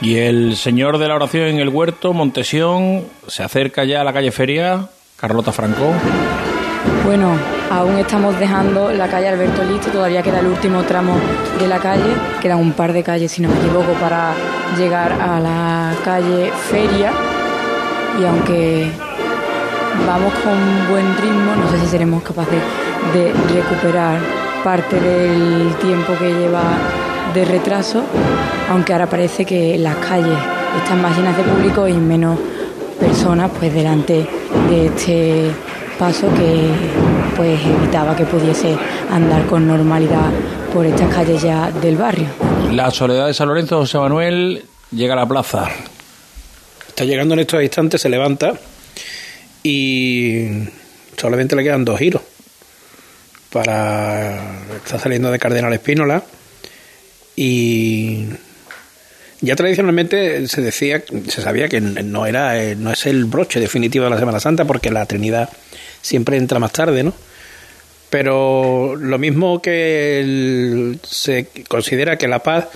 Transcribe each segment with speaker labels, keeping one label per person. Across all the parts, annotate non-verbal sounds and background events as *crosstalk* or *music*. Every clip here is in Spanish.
Speaker 1: Y el señor de la oración en el huerto, Montesión, se acerca ya a la calle Feria, Carlota Franco.
Speaker 2: Bueno, aún estamos dejando la calle Alberto Listo, todavía queda el último tramo de la calle, quedan un par de calles, si no me equivoco, para llegar a la calle Feria. Y aunque vamos con buen ritmo, no sé si seremos capaces de recuperar parte del tiempo que lleva de retraso, aunque ahora parece que las calles están más llenas de público y menos personas pues delante de este paso que pues evitaba que pudiese andar con normalidad por estas calles ya del barrio.
Speaker 1: La soledad de San Lorenzo, José Manuel, llega a la plaza.
Speaker 3: Está llegando en estos instantes, se levanta y solamente le quedan dos giros para está saliendo de Cardenal Espínola y ya tradicionalmente se decía, se sabía que no era, eh, no es el broche definitivo de la Semana Santa, porque la Trinidad siempre entra más tarde, ¿no? Pero lo mismo que se considera que la paz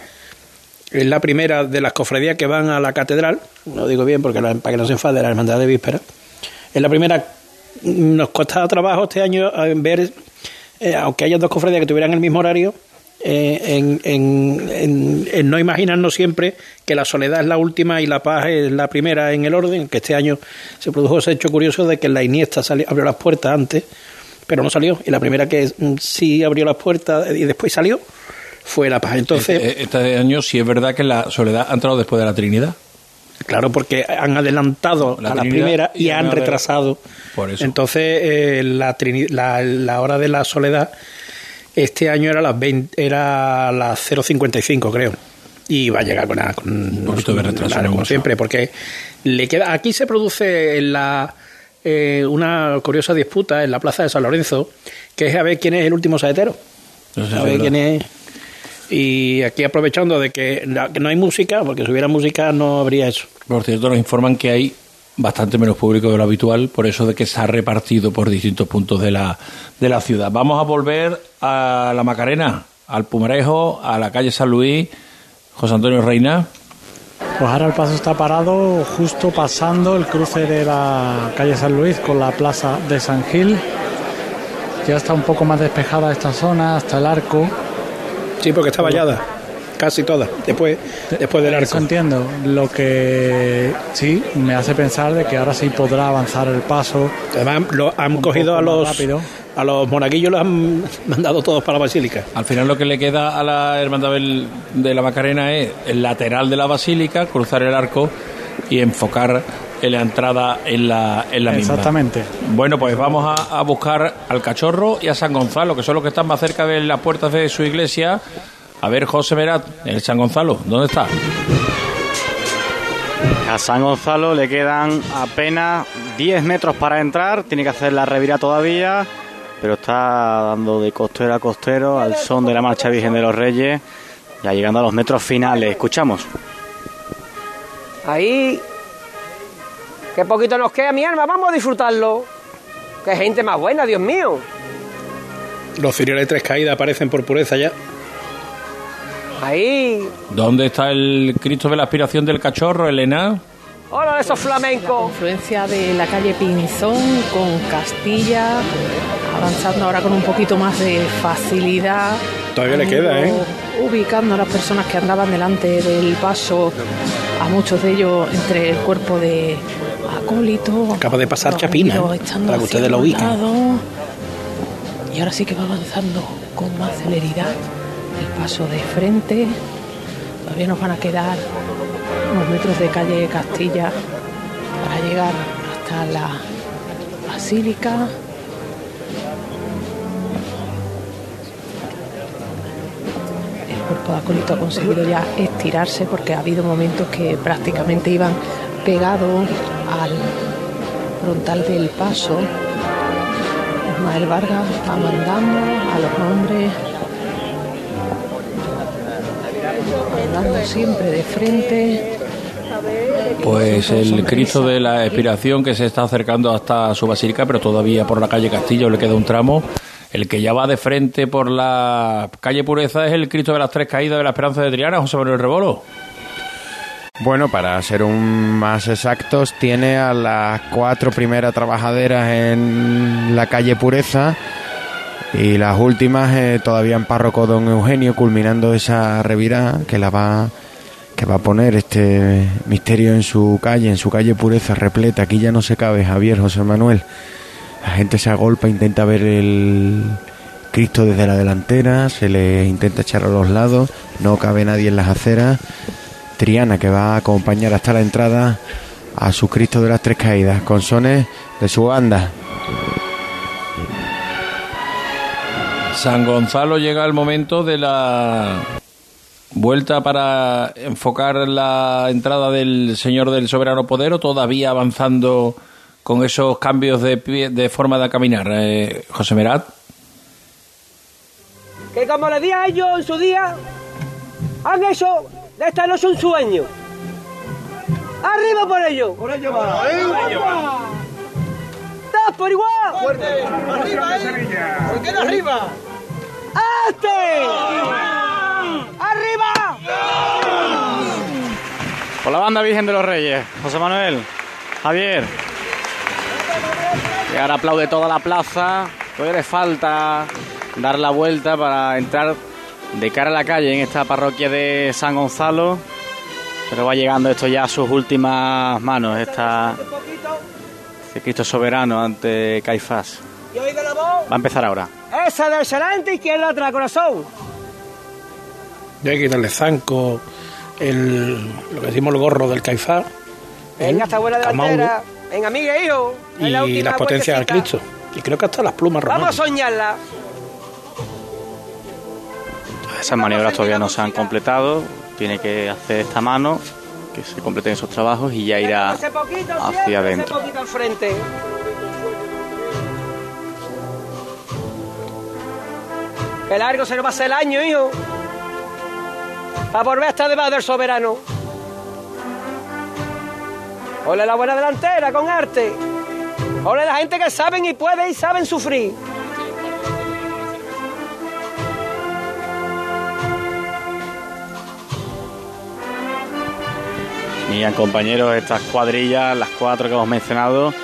Speaker 3: es la primera de las cofradías que van a la catedral, no digo bien porque para que no se enfade la hermandad de víspera, es la primera, nos costaba trabajo este año ver, eh, aunque haya dos cofradías que tuvieran el mismo horario, eh, en, en, en, no imaginarnos siempre que la soledad es la última y la paz es la primera en el orden, que este año se produjo ese hecho curioso de que la Iniesta salió, abrió las puertas antes, pero no salió, y la primera que mm, sí abrió las puertas y después salió fue la paz. Entonces,
Speaker 1: este, este año sí es verdad que la soledad ha entrado después de la Trinidad.
Speaker 3: Claro, porque han adelantado a la primera y, han retrasado.
Speaker 1: Por eso.
Speaker 3: Entonces, eh, la, la, la hora de la soledad este año era las 20, era las 0.55, creo. Y va a llegar con,
Speaker 1: un poquito de retraso.
Speaker 3: como siempre, porque le queda. Aquí se produce la, eh, una curiosa disputa en la plaza de San Lorenzo, que es a ver quién es el último saetero. a ver quién es. Y aquí aprovechando de que no hay música, porque si hubiera música no habría eso.
Speaker 1: Por cierto, nos informan que hay bastante menos público de lo habitual, por eso de que se ha repartido por distintos puntos de la, de la ciudad. Vamos a volver a la Macarena, al Pumarejo, a la calle San Luis. José Antonio Reina.
Speaker 4: Pues ahora el paso está parado justo pasando el cruce de la calle San Luis con la plaza de San Gil. Ya está un poco más despejada esta zona, hasta el arco.
Speaker 3: Sí, porque está vallada casi todas, después, después del arco.
Speaker 4: Eso entiendo. Lo que sí me hace pensar de que ahora sí podrá avanzar el paso.
Speaker 3: Además, lo han cogido a los a los monaguillos los han *laughs* mandado todos para la basílica.
Speaker 1: Al final lo que le queda a la hermandad de la Macarena es el lateral de la basílica, cruzar el arco y enfocar en la entrada en la, en la
Speaker 4: misma. Exactamente.
Speaker 1: Bueno, pues vamos a, a, buscar al cachorro y a San Gonzalo, que son los que están más cerca de las puertas de su iglesia, a ver, José Merat, el San Gonzalo, ¿dónde está?
Speaker 5: A San Gonzalo le quedan apenas 10 metros para entrar, tiene que hacer la revira todavía, pero está dando de costero a costero al son de la marcha Virgen de los Reyes, ya llegando a los metros finales. Escuchamos.
Speaker 6: Ahí, qué poquito nos queda, mi alma, vamos a disfrutarlo. Qué gente más buena, Dios mío.
Speaker 3: Los ciriales tres caídas aparecen por pureza ya.
Speaker 6: Ahí.
Speaker 1: ¿Dónde está el Cristo de la aspiración del cachorro, Elena?
Speaker 6: Hola, esos flamencos.
Speaker 7: influencia de la calle Pinzón con Castilla, avanzando ahora con un poquito más de facilidad.
Speaker 3: Todavía le queda, ¿eh?
Speaker 7: Ubicando a las personas que andaban delante del paso, a muchos de ellos entre el cuerpo de acólito.
Speaker 3: Acaba de pasar Chapina, para que ustedes lo ubiquen.
Speaker 7: Y ahora sí que va avanzando con más celeridad el paso de frente. Todavía nos van a quedar unos metros de calle Castilla para llegar hasta la basílica. El cuerpo de acólito ha conseguido ya estirarse porque ha habido momentos que prácticamente iban pegados al frontal del paso. Ismael Vargas va mandando a los hombres siempre de frente.
Speaker 1: Pues el Cristo de la Expiración que se está acercando hasta su basílica, pero todavía por la calle Castillo le queda un tramo. El que ya va de frente por la calle Pureza es el Cristo de las Tres Caídas de la Esperanza de Triana, José Manuel Rebolo.
Speaker 8: Bueno, para ser un más exactos, tiene a las cuatro primeras trabajaderas en la calle Pureza y las últimas eh, todavía en párroco Don Eugenio, culminando esa revirada que la va que va a poner este misterio en su calle, en su calle Pureza repleta. Aquí ya no se cabe, Javier, José Manuel. La gente se agolpa, intenta ver el Cristo desde la delantera, se le intenta echar a los lados, no cabe nadie en las aceras. Triana que va a acompañar hasta la entrada a su Cristo de las Tres Caídas, con sones de su banda.
Speaker 1: San Gonzalo llega el momento de la vuelta para enfocar la entrada del Señor del Soberano Poder o todavía avanzando con esos cambios de, pie- de forma de caminar. Eh, José Merat.
Speaker 6: Que como le di a ellos en su día, han hecho de esta noche un sueño. ¡Arriba por ello! ¡Por ello va! ¡Todos por igual! ¡Fuerte! ¡Arriba, eh! ¿Por qué no arriba? ¡Este! ¡Arriba!
Speaker 5: Por la banda Virgen de los Reyes, José Manuel, Javier. Y ahora aplaude toda la plaza. Todavía le falta dar la vuelta para entrar de cara a la calle en esta parroquia de San Gonzalo. Pero va llegando esto ya a sus últimas manos, esta, este Cristo soberano ante Caifás.
Speaker 6: ¿Y oído la voz?
Speaker 5: Va a empezar ahora.
Speaker 6: Esa del delante, izquierda atrás, corazón.
Speaker 3: Y hay que quitarle zanco, el, lo que decimos el gorro del caifás.
Speaker 6: Venga, está buena delantera. Venga, amiga, hijo.
Speaker 3: Y
Speaker 6: la
Speaker 3: las potencias al
Speaker 6: vueltecita.
Speaker 3: Cristo. Y creo que hasta las plumas
Speaker 6: Vamos a
Speaker 3: romanas.
Speaker 6: soñarla.
Speaker 5: Esas maniobras todavía no se han completado. Tiene que hacer esta mano, que se completen esos trabajos y ya irá
Speaker 6: poquito,
Speaker 5: hacia adentro.
Speaker 6: Ese poquito al frente. Qué largo se nos va a hacer el año, hijo. Para volver a estar debajo del soberano. Ole la buena delantera con arte. Ole la gente que saben y pueden y saben sufrir.
Speaker 5: Miran compañeros, estas cuadrillas, las cuatro que hemos mencionado, eh,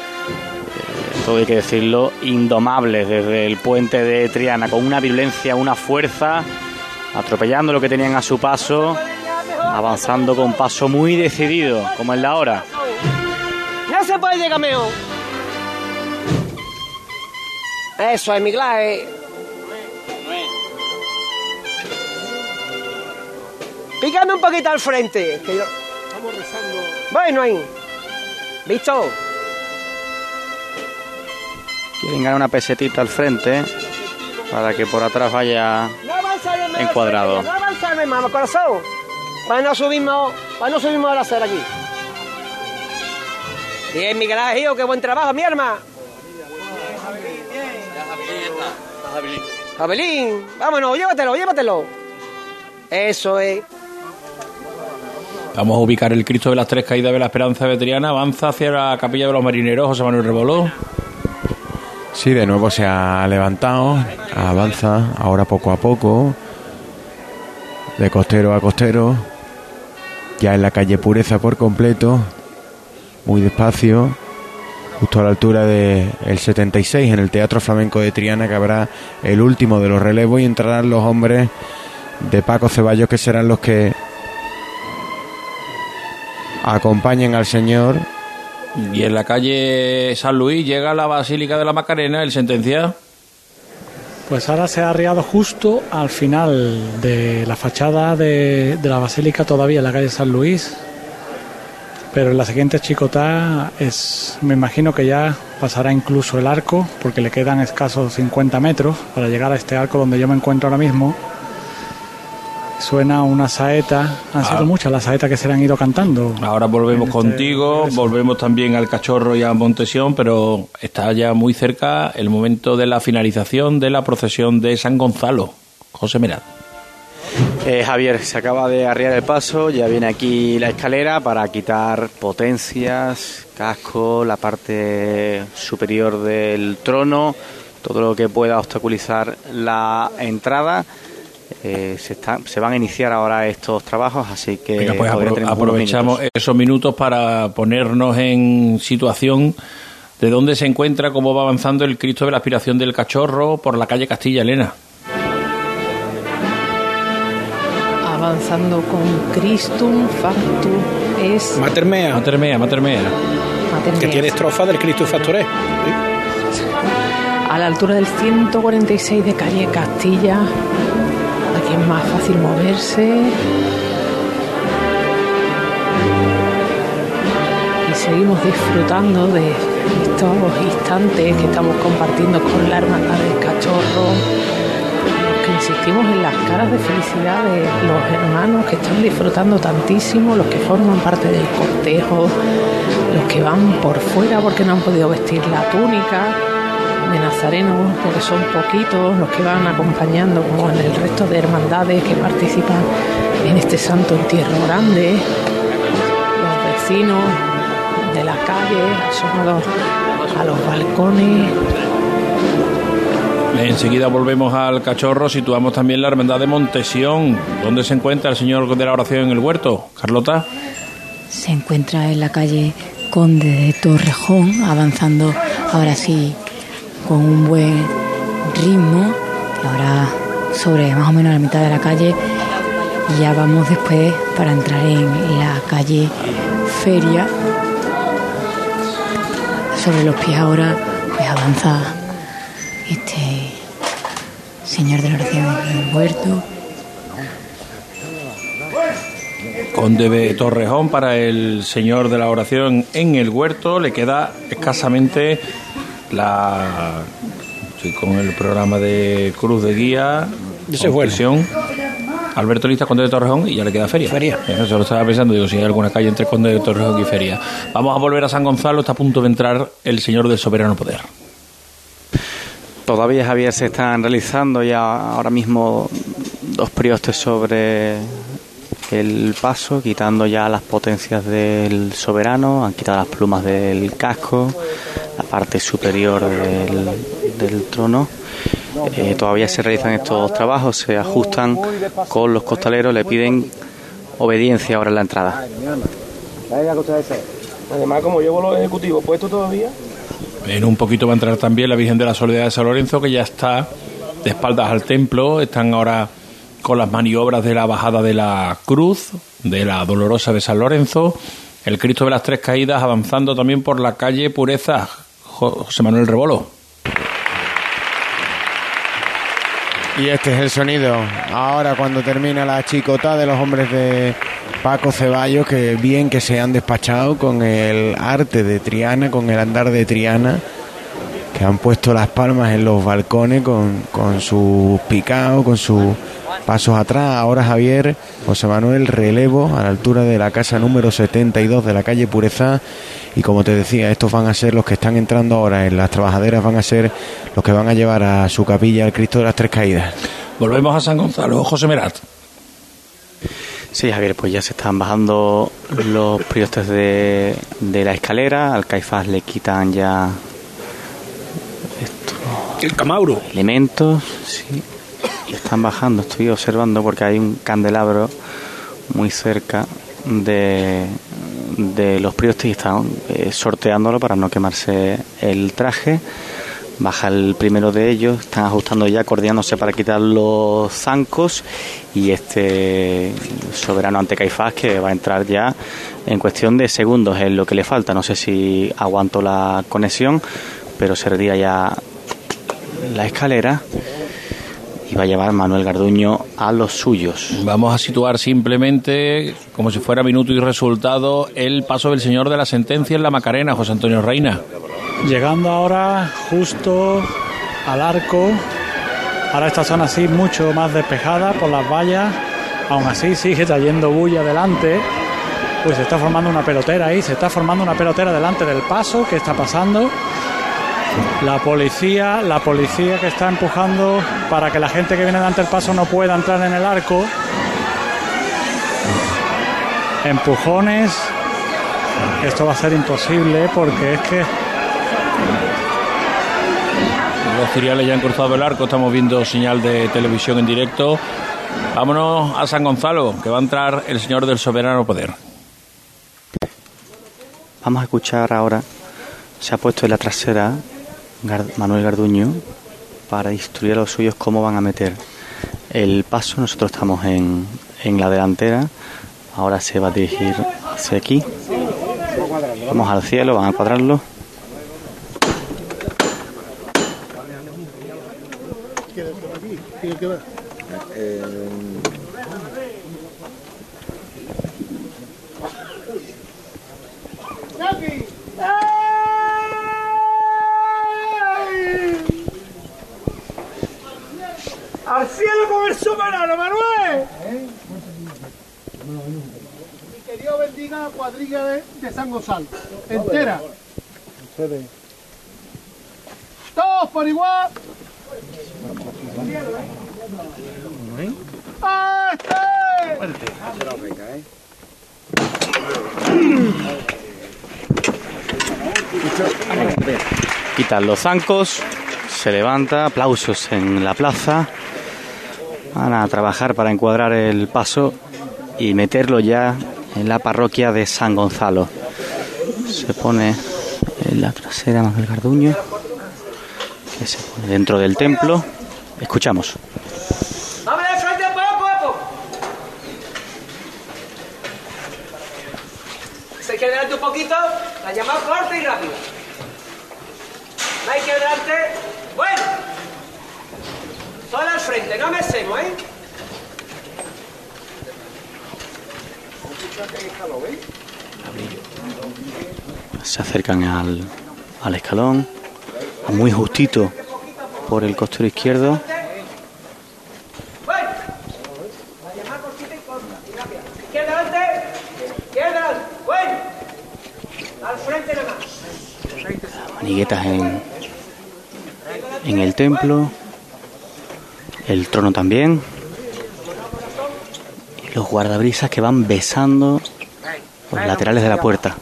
Speaker 5: todo hay que decirlo, indomables desde el puente de Triana, con una violencia, una fuerza, atropellando lo que tenían a su paso, avanzando con paso muy decidido, como en la hora.
Speaker 6: No se puede llegar mejor. Eso es, Miguel. eh. Pícame un poquito al frente. Bueno, ahí. ¿Visto?
Speaker 5: Quieren ganar una pesetita al frente para que por atrás vaya Encuadrado.
Speaker 6: No avanzarme más, corazón. Para no subirnos, para no subirnos a la acera aquí. Bien, Miguel Ángel, qué buen trabajo, mi arma. Abelín, vámonos, llévatelo, llévatelo. Eso es.
Speaker 1: Vamos a ubicar el Cristo de las Tres Caídas de la Esperanza Veteriana. Avanza hacia la Capilla de los Marineros, José Manuel Reboló.
Speaker 8: Sí, de nuevo se ha levantado, avanza ahora poco a poco, de costero a costero, ya en la calle Pureza por completo, muy despacio, justo a la altura del 76 en el Teatro Flamenco de Triana, que habrá el último de los relevos y entrarán los hombres de Paco Ceballos, que serán los que acompañen al Señor
Speaker 1: Y en la calle San Luis llega la Basílica de la Macarena, el sentencia.
Speaker 4: Pues ahora se ha arriado justo al final de la fachada de, de la basílica, todavía en la calle San Luis. Pero en la siguiente chicotá es, me imagino que ya pasará incluso el arco, porque le quedan escasos 50 metros para llegar a este arco donde yo me encuentro ahora mismo. Suena una saeta, han
Speaker 1: Ah.
Speaker 4: sido muchas las saetas que se le han ido cantando.
Speaker 1: Ahora volvemos
Speaker 4: este
Speaker 1: contigo, volvemos también al Cachorro y a Montesión, pero está ya muy cerca el momento de la finalización de la procesión de San Gonzalo. José Merad.
Speaker 5: Eh, Javier, se acaba de arriar el paso, ya viene aquí la escalera para quitar potencias, casco, la parte superior del trono, todo lo que pueda obstaculizar la entrada. Eh, se, está, se van a iniciar ahora estos trabajos, así que
Speaker 1: Venga, pues apro- aprovechamos
Speaker 5: minutos.
Speaker 1: esos minutos para ponernos en situación de dónde se encuentra, cómo va avanzando el Cristo de la Aspiración del Cachorro por la calle Castilla Elena.
Speaker 7: Avanzando con Christum Factum es
Speaker 3: Mater mea,
Speaker 1: Mater mea, mater mea.
Speaker 7: Mater
Speaker 3: que tiene estrofa del Cristo Factoré.
Speaker 7: a la altura del 146 de calle Castilla. Aquí es más fácil moverse. Y seguimos disfrutando de estos instantes que estamos compartiendo con la hermandad del cachorro. Que insistimos en las caras de felicidad de los hermanos que están disfrutando tantísimo, los que forman parte del cortejo, los que van por fuera porque no han podido vestir la túnica de Nazareno, porque son poquitos los que van acompañando, como en el resto de hermandades que participan en este santo entierro grande, los vecinos de la calle asomados a los balcones.
Speaker 1: Enseguida volvemos al Cachorro, situamos también la Hermandad de Montesión. ¿Dónde se encuentra el Señor de la Oración en el Huerto? Carlota.
Speaker 2: Se encuentra en la calle Conde de Torrejón, avanzando ahora sí con un buen ritmo. Y ahora sobre más o menos la mitad de la calle. Y ya vamos después para entrar en la calle Feria. Sobre los pies ahora pues avanza este señor de la oración en el huerto.
Speaker 1: Conde de Torrejón para el Señor de la Oración en el Huerto. Le queda escasamente la. Estoy con el programa de Cruz de Guía.
Speaker 3: Es bueno.
Speaker 1: Alberto Lista, Conde de Torrejón, y ya le queda Feria.
Speaker 3: Feria.
Speaker 1: Eso lo estaba pensando, digo, si hay alguna calle entre Conde de Torrejón y Feria. Vamos a volver a San Gonzalo, está a punto de entrar el Señor del Soberano Poder.
Speaker 5: Todavía, Javier, se están realizando ya ahora mismo dos priostes sobre el paso, quitando ya las potencias del soberano, han quitado las plumas del casco, parte superior del, del trono. Eh, todavía se realizan estos trabajos, se ajustan con los costaleros, le piden obediencia ahora en la entrada.
Speaker 6: Además, como llevo los ejecutivos puestos todavía.
Speaker 1: En un poquito va a entrar también la Virgen de la Soledad de San Lorenzo, que ya está de espaldas al templo. Están ahora con las maniobras de la bajada de la cruz, de la dolorosa de San Lorenzo. El Cristo de las Tres Caídas avanzando también por la calle Pureza. Jo- José Manuel Rebolo.
Speaker 8: Y este es el sonido. Ahora cuando termina la chicota de los hombres de Paco Ceballos, que bien que se han despachado con el arte de Triana, con el andar de Triana, que han puesto las palmas en los balcones con, con sus con sus pasos atrás. Ahora Javier, José Manuel, relevo a la altura de la casa número 72 de la calle Pureza. Y como te decía, estos van a ser los que están entrando ahora en las trabajaderas, van a ser los que van a llevar a su capilla al Cristo de las Tres Caídas.
Speaker 1: Volvemos a San Gonzalo. José Merat.
Speaker 5: Sí, Javier, pues ya se están bajando los priostes de, de la escalera. Al Caifás le quitan ya
Speaker 3: El Camauro.
Speaker 5: elementos. Sí, y están bajando. Estoy observando porque hay un candelabro muy cerca de, de los priostes y están eh, sorteándolo para no quemarse el traje. Baja el primero de ellos, están ajustando ya, coordinándose para quitar los zancos y este soberano ante Caifás que va a entrar ya en cuestión de segundos es lo que le falta. No sé si aguanto la conexión, pero se retira ya la escalera y va a llevar Manuel Garduño a los suyos.
Speaker 1: Vamos a situar simplemente, como si fuera minuto y resultado, el paso del Señor de la Sentencia en la Macarena, José Antonio Reina.
Speaker 4: Llegando ahora justo al arco. Ahora esta zona así mucho más despejada por las vallas. Aún así sigue trayendo bulla adelante. Pues se está formando una pelotera ahí. Se está formando una pelotera delante del paso. ¿Qué está pasando? La policía, la policía que está empujando para que la gente que viene delante del paso no pueda entrar en el arco. Empujones. Esto va a ser imposible porque es que
Speaker 1: Los ciriales ya han cruzado el arco, estamos viendo señal de televisión en directo. Vámonos a San Gonzalo, que va a entrar el señor del soberano poder.
Speaker 5: Vamos a escuchar ahora, se ha puesto en la trasera Manuel Garduño para instruir a los suyos cómo van a meter el paso. Nosotros estamos en, en la delantera, ahora se va a dirigir hacia aquí. Vamos al cielo, van a cuadrarlo.
Speaker 6: ¡Al cielo con el soberano, Manuel!
Speaker 9: Y que Dios bendiga la cuadrilla de, de San Gonzalo. Entera. Todos por igual. ¡Este!
Speaker 5: Los zancos, se levanta, aplausos en la plaza. Van a trabajar para encuadrar el paso y meterlo ya en la parroquia de San Gonzalo. Se pone en la trasera Manuel Garduño, que se pone dentro del templo. Escuchamos.
Speaker 6: ¡Vamos de frente poco a poco! Se queda adelante un poquito, la llamada corta y rápida. Hay que adelante. Bueno. Solo al frente, no me hacemos, ¿eh?
Speaker 5: Se acercan al, muy justito por el costero izquierdo. Maniguetas en, en el templo, el trono también, los guardabrisas que van besando los laterales de la puerta.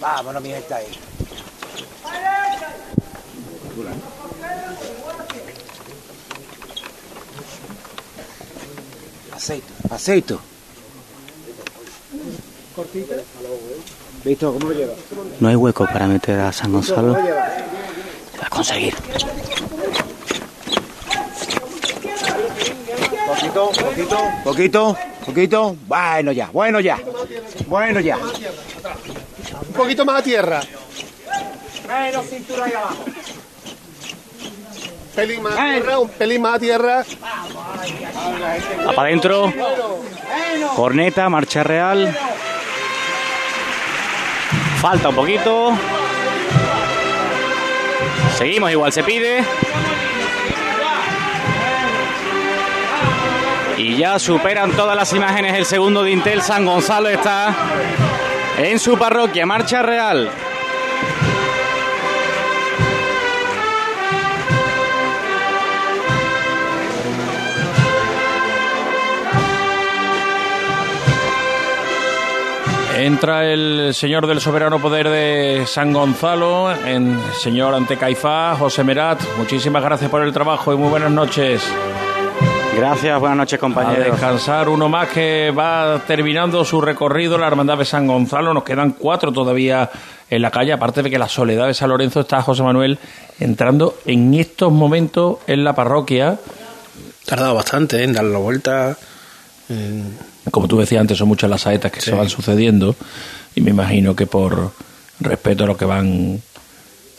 Speaker 10: Vámonos, mi gente ahí. Aceito. ¿Visto cómo lo lleva?
Speaker 5: No hay hueco para meter a San Gonzalo. Se va a conseguir.
Speaker 10: Poquito, poquito, poquito, poquito. Bueno ya, bueno ya. Bueno ya.
Speaker 9: Un poquito más a tierra.
Speaker 6: Menos cintura ahí abajo.
Speaker 9: Pelín más a tierra, un pelín más a tierra.
Speaker 5: Va para adentro. Corneta, marcha real. Falta un poquito. Seguimos, igual se pide. Y ya superan todas las imágenes el segundo dintel. San Gonzalo está en su parroquia, marcha real.
Speaker 1: Entra el señor del soberano poder de San Gonzalo, en señor ante Caifás, José Merat. Muchísimas gracias por el trabajo y muy buenas noches.
Speaker 5: Gracias, buenas noches
Speaker 1: A
Speaker 5: compañeros.
Speaker 1: descansar uno más que va terminando su recorrido, la hermandad de San Gonzalo. Nos quedan cuatro todavía en la calle, aparte de que la soledad de San Lorenzo está José Manuel entrando en estos momentos en la parroquia.
Speaker 3: Tardado bastante en dar la vuelta. eh,
Speaker 1: Como tú decías antes, son muchas las saetas que se van sucediendo y me imagino que por respeto a los que van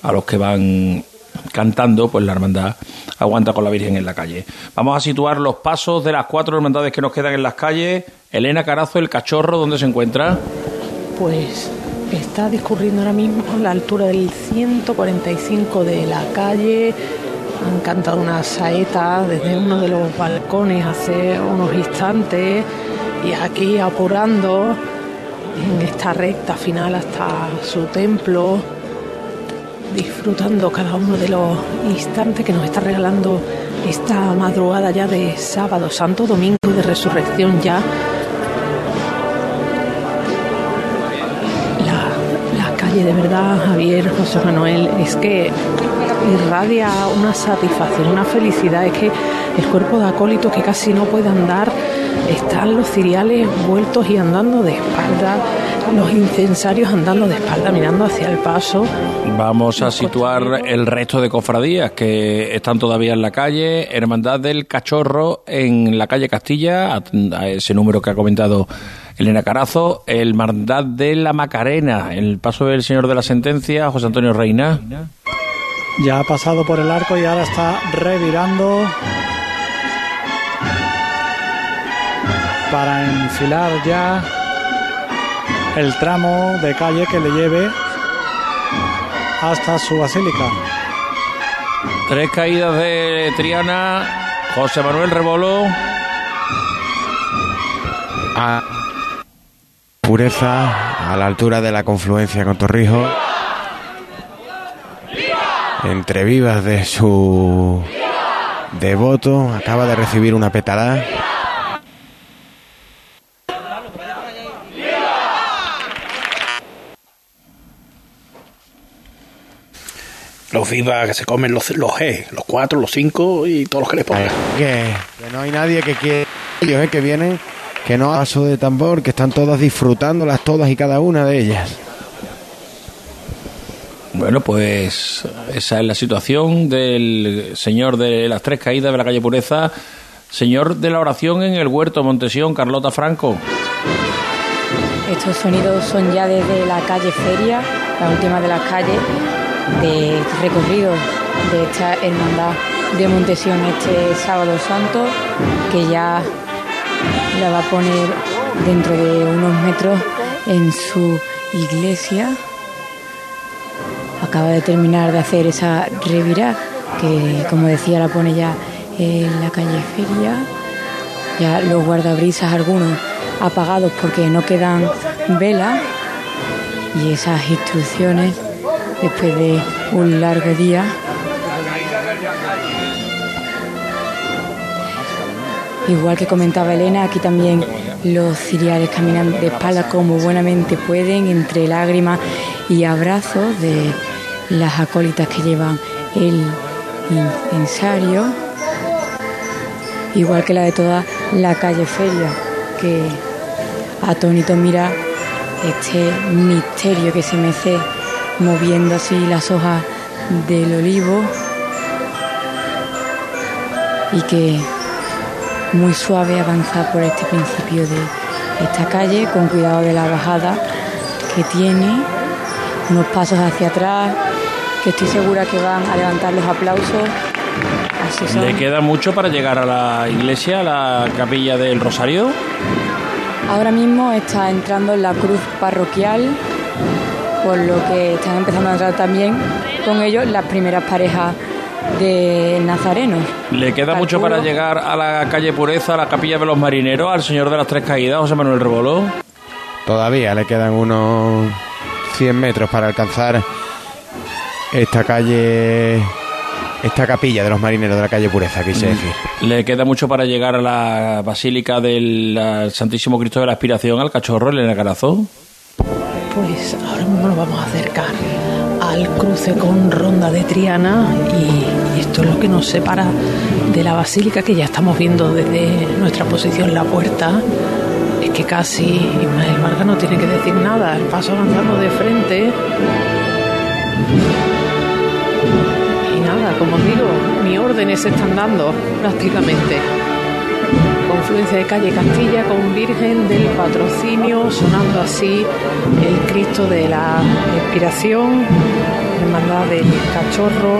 Speaker 1: a los que van cantando, pues la hermandad aguanta con la Virgen en la calle. Vamos a situar los pasos de las cuatro hermandades que nos quedan en las calles. Elena Carazo, el cachorro, ¿dónde se encuentra?
Speaker 7: Pues está discurriendo ahora mismo a la altura del 145 de la calle. Han cantado una saeta desde uno de los balcones hace unos instantes y aquí apurando en esta recta final hasta su templo. disfrutando cada uno de los instantes que nos está regalando esta madrugada ya de sábado, Santo Domingo de Resurrección ya. La, la calle de verdad, Javier, José Manuel, es que irradia una satisfacción, una felicidad, es que el cuerpo de acólito que casi no puede andar, están los ciriales vueltos y andando de espalda, los incensarios andando de espalda, mirando hacia el paso.
Speaker 1: Vamos a situar el resto de cofradías que están todavía en la calle. Hermandad del Cachorro en la calle Castilla, a ese número que ha comentado Elena Carazo. Hermandad de la Macarena, el paso del señor de la sentencia, José Antonio Reina.
Speaker 4: Ya ha pasado por el arco y ahora está revirando para enfilar ya el tramo de calle que le lleve hasta su basílica.
Speaker 1: Tres caídas de Triana, José Manuel Rebolo.
Speaker 8: A pureza a la altura de la confluencia con Torrijos. Entre vivas de su devoto, acaba de recibir una petalada.
Speaker 3: Los vivas que se comen los, los G, los cuatro, los cinco y todos los que les pongan.
Speaker 8: Que, que no hay nadie que quiera ellos, eh, que vienen, que no paso de tambor, que están todas disfrutándolas todas y cada una de ellas.
Speaker 1: Bueno, pues esa es la situación del señor de las tres caídas de la calle Pureza, señor de la oración en el huerto Montesión, Carlota Franco.
Speaker 2: Estos sonidos son ya desde la calle Feria, la última de las calles, de recorrido de esta hermandad de Montesión este sábado santo, que ya la va a poner dentro de unos metros en su iglesia. Acaba de terminar de hacer esa revira, que como decía la pone ya en la calle Feria. Ya los guardabrisas algunos apagados porque no quedan velas y esas instrucciones después de un largo día. Igual que comentaba Elena, aquí también los ciriales caminan de espalda como buenamente pueden, entre lágrimas y abrazos de las acólitas que llevan el incensario, igual que la de toda la calle Feria, que atónito mira este misterio que se mece moviendo así las hojas del olivo y que muy suave avanza por este principio de esta calle con cuidado de la bajada que tiene, unos pasos hacia atrás que estoy segura que van a levantar los aplausos. Así son.
Speaker 1: ¿Le queda mucho para llegar a la iglesia, a la capilla del Rosario?
Speaker 2: Ahora mismo está entrando en la cruz parroquial, por lo que están empezando a entrar también con ellos las primeras parejas de nazarenos.
Speaker 1: ¿Le queda mucho para llegar a la calle Pureza, a la capilla de los marineros, al señor de las tres caídas, José Manuel Rebolo?
Speaker 8: Todavía le quedan unos 100 metros para alcanzar esta calle, esta capilla de los marineros de la calle Pureza, quise decir.
Speaker 1: ¿Le queda mucho para llegar a la Basílica del Santísimo Cristo de la Aspiración, al Cachorro, Elena Carazo?
Speaker 7: Pues ahora mismo nos vamos a acercar al cruce con Ronda de Triana y esto es lo que nos separa de la basílica que ya estamos viendo desde nuestra posición la puerta. Es que casi Ismael Vargas no tiene que decir nada, el paso avanzando de frente. Y nada, como os digo, mis órdenes se están dando prácticamente confluencia de calle Castilla con Virgen del Patrocinio, sonando así el Cristo de la Inspiración, Hermandad del Cachorro,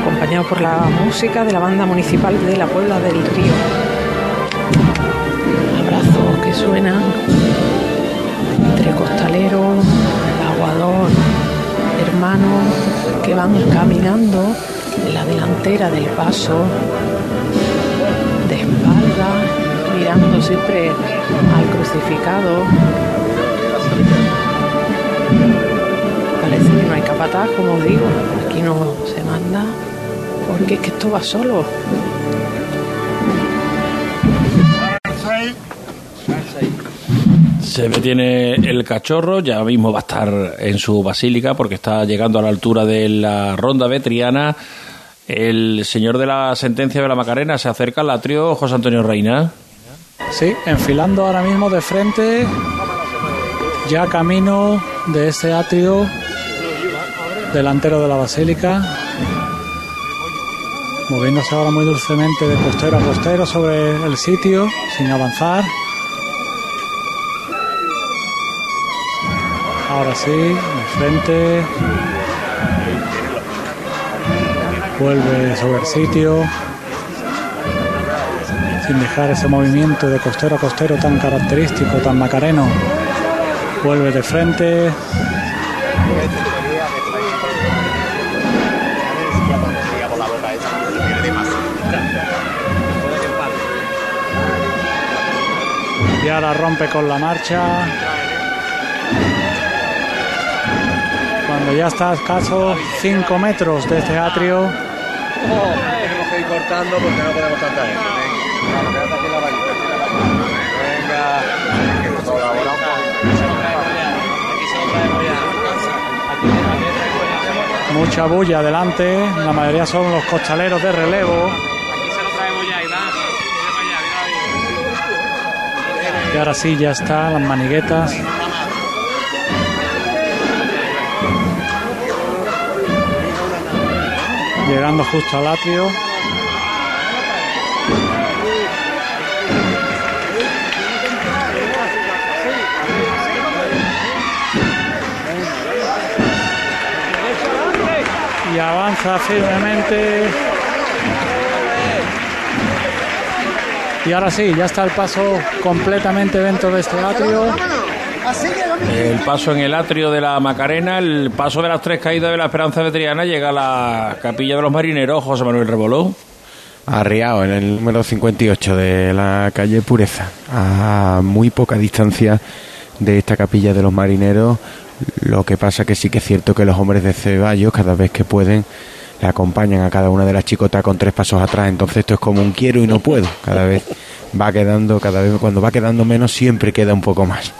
Speaker 7: acompañado por la música de la banda municipal de la Puebla del Río. Abrazos que suenan entre costaleros, aguador, hermanos que van caminando en la delantera del paso espalda, mirando siempre al crucificado. parece que no hay capataz, como os digo. Aquí no se manda porque es que esto va solo.
Speaker 1: Se detiene el cachorro, ya mismo va a estar en su basílica porque está llegando a la altura de la ronda vetriana. El señor de la sentencia de la Macarena se acerca al atrio José Antonio Reina.
Speaker 4: Sí, enfilando ahora mismo de frente, ya camino de este atrio delantero de la basílica, moviéndose ahora muy dulcemente de costero a costero sobre el sitio, sin avanzar. Ahora sí, de frente. Vuelve sobre el sitio. Sin dejar ese movimiento de costero a costero tan característico, tan macareno. Vuelve de frente. Y ahora rompe con la marcha. Cuando ya está a escaso 5 metros de este atrio,
Speaker 10: tenemos que ir cortando porque no podemos tanta gente. Venga, colabora un
Speaker 4: mucha bulla adelante. La mayoría son los costaleros de relevo. Y ahora sí, ya está, las maniguetas. Llegando justo al atrio. Y avanza firmemente. Y ahora sí, ya está el paso completamente dentro de este atrio.
Speaker 1: El paso en el atrio de la Macarena, el paso de las tres caídas de la Esperanza de Triana, llega a la capilla de los marineros, José Manuel Reboló.
Speaker 8: Arriado en el número 58 de la calle Pureza, a muy poca distancia de esta capilla de los marineros. Lo que pasa que sí que es cierto que los hombres de Ceballos, cada vez que pueden, le acompañan a cada una de las chicotas con tres pasos atrás. Entonces esto es como un quiero y no puedo. Cada vez va quedando, cada vez cuando va quedando menos, siempre queda un poco más.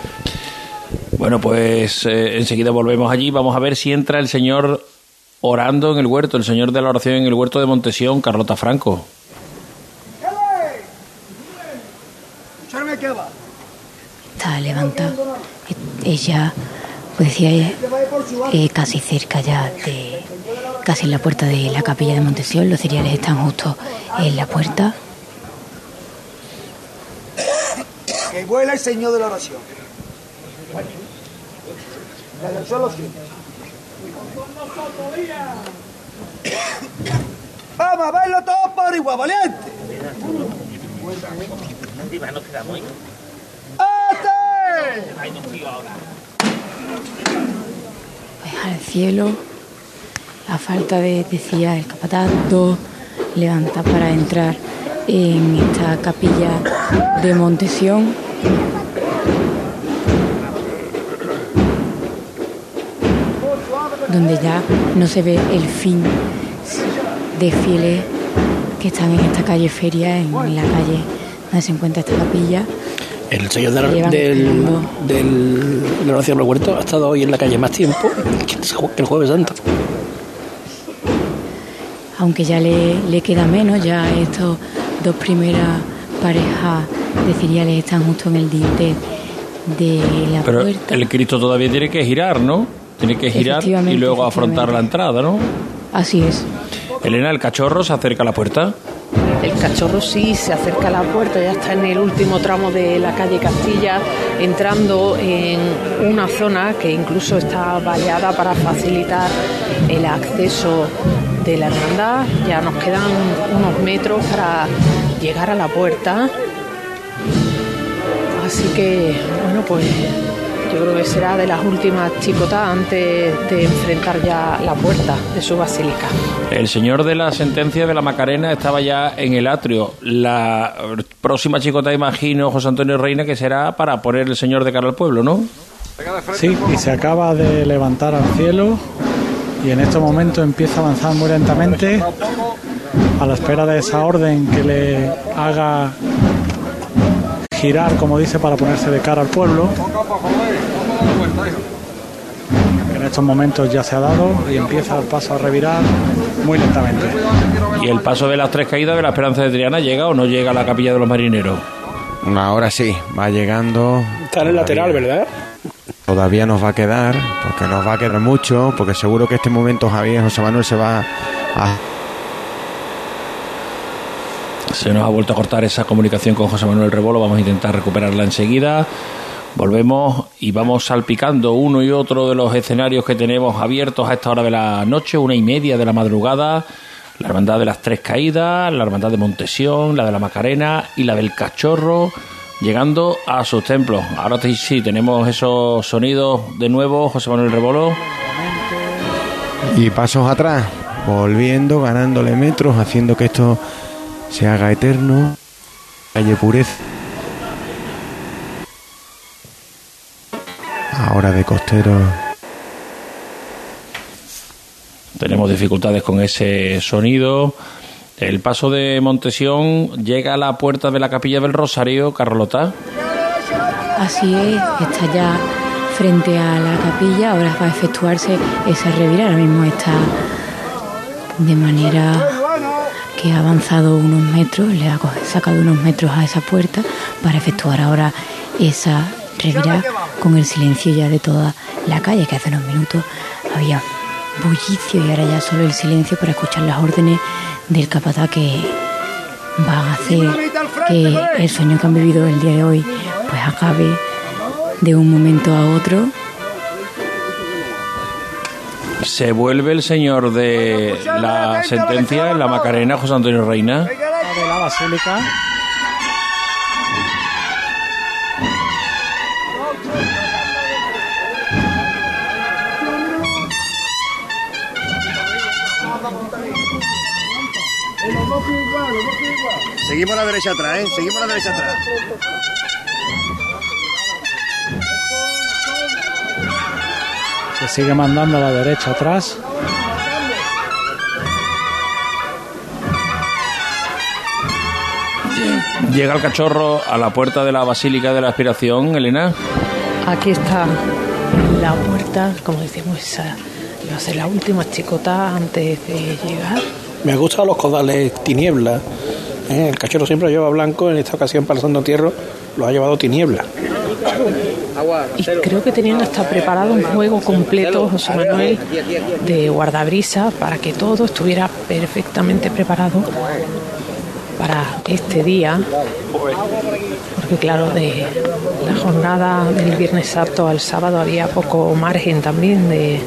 Speaker 1: Bueno, pues eh, enseguida volvemos allí. Vamos a ver si entra el señor orando en el huerto, el señor de la oración en el huerto de Montesión, Carlota Franco.
Speaker 2: Está levantada. Ella, pues decía, eh, casi cerca ya de. casi en la puerta de la capilla de Montesión. Los cereales están justo en la puerta.
Speaker 10: Que vuela el Señor de la oración. El suelo sí. Vamos a verlo todo por igual, valiente.
Speaker 2: Pues al cielo, a falta de, decía el capataz, dos levanta para entrar en esta capilla de Montesión. Donde ya no se ve el fin de fieles que están en esta calle feria, en la calle donde se encuentra esta capilla.
Speaker 3: El señor de la,
Speaker 2: Llevan
Speaker 3: del, del, de la oración del huerto ha estado hoy en la calle más tiempo que el jue- que el jueves santo.
Speaker 2: aunque ya le, le queda menos, ya estos dos primeras parejas de cereales están justo en el dintel de la
Speaker 1: Pero
Speaker 2: puerta.
Speaker 1: el Cristo todavía tiene que girar, ¿no? Tiene que girar y luego afrontar la entrada, ¿no?
Speaker 2: Así es.
Speaker 1: Elena, el cachorro se acerca a la puerta.
Speaker 7: El cachorro sí se acerca a la puerta, ya está en el último tramo de la calle Castilla, entrando en una zona que incluso está vallada para facilitar el acceso de la hermandad. Ya nos quedan unos metros para llegar a la puerta. Así que, bueno, pues yo creo que será de las últimas chicotas antes de enfrentar ya la puerta de su basílica.
Speaker 1: El señor de la sentencia de la Macarena estaba ya en el atrio. La próxima chicota, imagino, José Antonio Reina, que será para poner el señor de cara al pueblo, ¿no?
Speaker 4: Sí, y se acaba de levantar al cielo y en este momento empieza a avanzar muy lentamente a la espera de esa orden que le haga girar, como dice, para ponerse de cara al pueblo. En estos momentos ya se ha dado y empieza el paso a revirar muy lentamente.
Speaker 1: ¿Y el paso de las tres caídas de la Esperanza de Triana llega o no llega a la capilla de los marineros?
Speaker 8: Ahora sí, va llegando.
Speaker 3: Está en el lateral, ¿verdad?
Speaker 8: Todavía nos va a quedar, porque nos va a quedar mucho, porque seguro que este momento Javier José Manuel se va a
Speaker 1: Se nos ha vuelto a cortar esa comunicación con José Manuel Rebolo, vamos a intentar recuperarla enseguida. Volvemos y vamos salpicando uno y otro de los escenarios que tenemos abiertos a esta hora de la noche, una y media de la madrugada. La Hermandad de las Tres Caídas, la Hermandad de Montesión, la de la Macarena y la del Cachorro, llegando a sus templos. Ahora sí, tenemos esos sonidos de nuevo, José Manuel Rebolo.
Speaker 8: Y pasos atrás, volviendo, ganándole metros, haciendo que esto se haga eterno. Calle Pureza. Ahora de costero.
Speaker 1: Tenemos dificultades con ese sonido. El paso de Montesión llega a la puerta de la capilla del Rosario, Carlota.
Speaker 2: Así es, está ya frente a la capilla, ahora va a efectuarse esa revira, ahora mismo está de manera que ha avanzado unos metros, le ha sacado unos metros a esa puerta para efectuar ahora esa revira con el silencio ya de toda la calle, que hace unos minutos había bullicio y ahora ya solo el silencio para escuchar las órdenes del capataz que van a hacer que el sueño que han vivido el día de hoy pues acabe de un momento a otro
Speaker 1: Se vuelve el señor de la sentencia en la Macarena, José Antonio Reina.
Speaker 4: de la basílica.
Speaker 10: Seguimos a la derecha atrás, ¿eh? Seguimos a la derecha atrás.
Speaker 4: Se sigue mandando a la derecha atrás.
Speaker 1: Llega el cachorro a la puerta de la Basílica de la Aspiración, Elena.
Speaker 7: Aquí está la puerta, como decimos, esa va a ser la última chicota antes de llegar.
Speaker 3: Me gustan los codales tiniebla. ¿eh? El cachorro siempre lo lleva blanco, en esta ocasión para el Santo Entierro lo ha llevado tiniebla.
Speaker 7: Y creo que tenían hasta preparado un juego completo, José Manuel, de guardabrisa para que todo estuviera perfectamente preparado para este día. Porque claro, de la jornada del Viernes Santo al sábado había poco margen también de,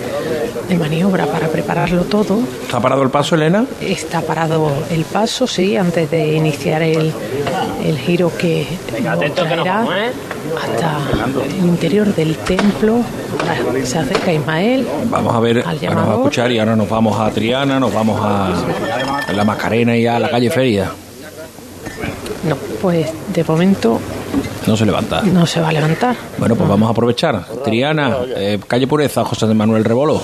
Speaker 7: de maniobra para prepararlo todo.
Speaker 1: ¿Está parado el paso, Elena?
Speaker 7: Está parado el paso, sí, antes de iniciar el, el giro que lo traerá hasta el interior del templo. Ahora Se acerca Ismael.
Speaker 1: Vamos a ver,
Speaker 7: Al
Speaker 1: vamos a escuchar y ahora nos vamos a Triana, nos vamos a, a la Macarena y a la calle Feria.
Speaker 7: No, pues de momento
Speaker 1: No se levanta.
Speaker 7: no se va a levantar.
Speaker 1: Bueno, pues vamos a aprovechar. Triana, eh, calle Pureza, José de Manuel Rebolo.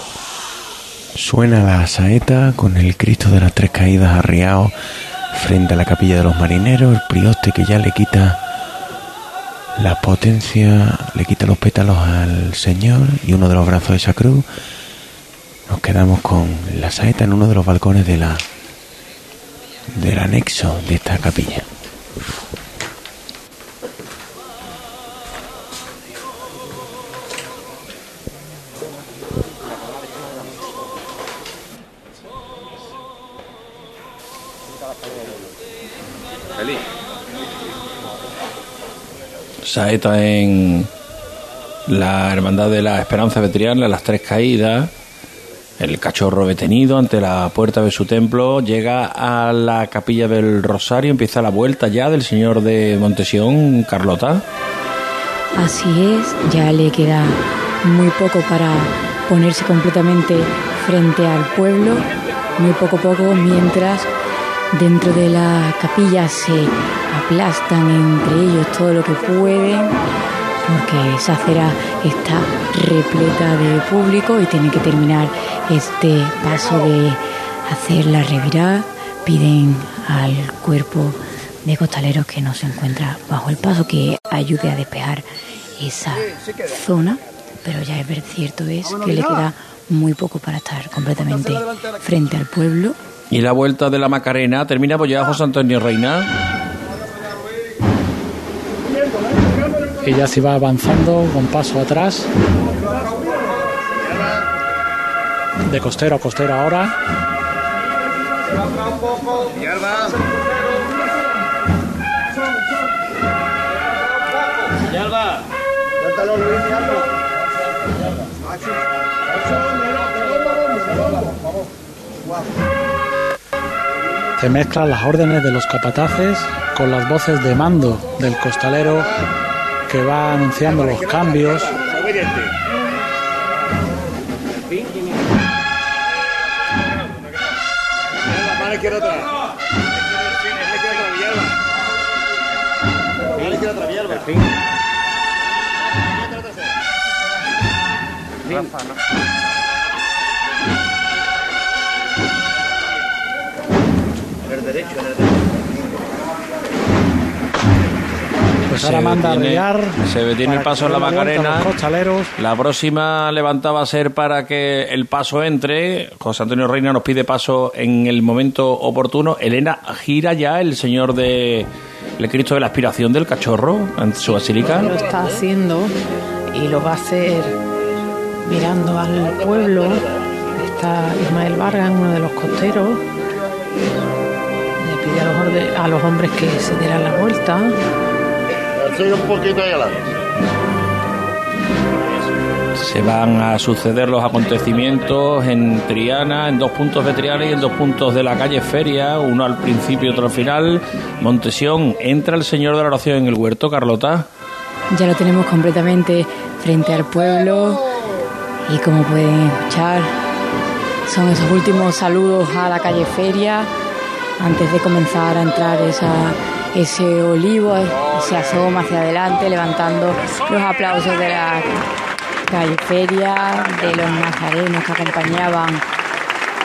Speaker 8: Suena la saeta con el Cristo de las Tres Caídas arriado frente a la capilla de los marineros, el prioste que ya le quita la potencia, le quita los pétalos al Señor y uno de los brazos de esa cruz. Nos quedamos con la saeta en uno de los balcones de la del anexo de esta capilla.
Speaker 1: Saeta en la Hermandad de la Esperanza Veteriana, las tres caídas. El cachorro detenido ante la puerta de su templo llega a la capilla del Rosario, empieza la vuelta ya del señor de Montesión, Carlota.
Speaker 2: Así es, ya le queda muy poco para ponerse completamente frente al pueblo, muy poco poco, mientras dentro de la capilla se aplastan entre ellos todo lo que pueden, porque esa acera está repleta de público y tiene que terminar este paso de hacer la revirada. Piden al cuerpo de costaleros que no se encuentra bajo el paso que ayude a despejar esa zona, pero ya es cierto es que le queda muy poco para estar completamente frente al pueblo.
Speaker 1: Y la vuelta de la Macarena termina apoyada José Antonio Reina.
Speaker 4: Ella se va avanzando con paso atrás. De costero a costero ahora. Se mezclan las órdenes de los capataces con las voces de mando del costalero que va anunciando los cambios. Pues ahora manda a
Speaker 1: detiene-
Speaker 4: arriar
Speaker 1: se detiene el paso en la
Speaker 4: a
Speaker 1: Macarena. La próxima levanta va a ser para que el paso entre. José Antonio Reina nos pide paso en el momento oportuno. Elena gira ya el señor de el Cristo de la Aspiración del Cachorro en su basílica.
Speaker 7: Lo está haciendo y lo va a hacer mirando al pueblo. Está Ismael Vargas, uno de los costeros. Pide a los, orde- a los hombres que se dieran la vuelta.
Speaker 11: un poquito ahí adelante.
Speaker 1: Se van a suceder los acontecimientos en Triana, en dos puntos de Triana y en dos puntos de la calle Feria, uno al principio y otro al final. Montesión, entra el señor de la oración en el huerto, Carlota.
Speaker 2: Ya lo tenemos completamente frente al pueblo y como pueden escuchar, son esos últimos saludos a la calle Feria antes de comenzar a entrar ese olivo, se asoma hacia adelante levantando los aplausos de la calle Feria, de los nazarenos que acompañaban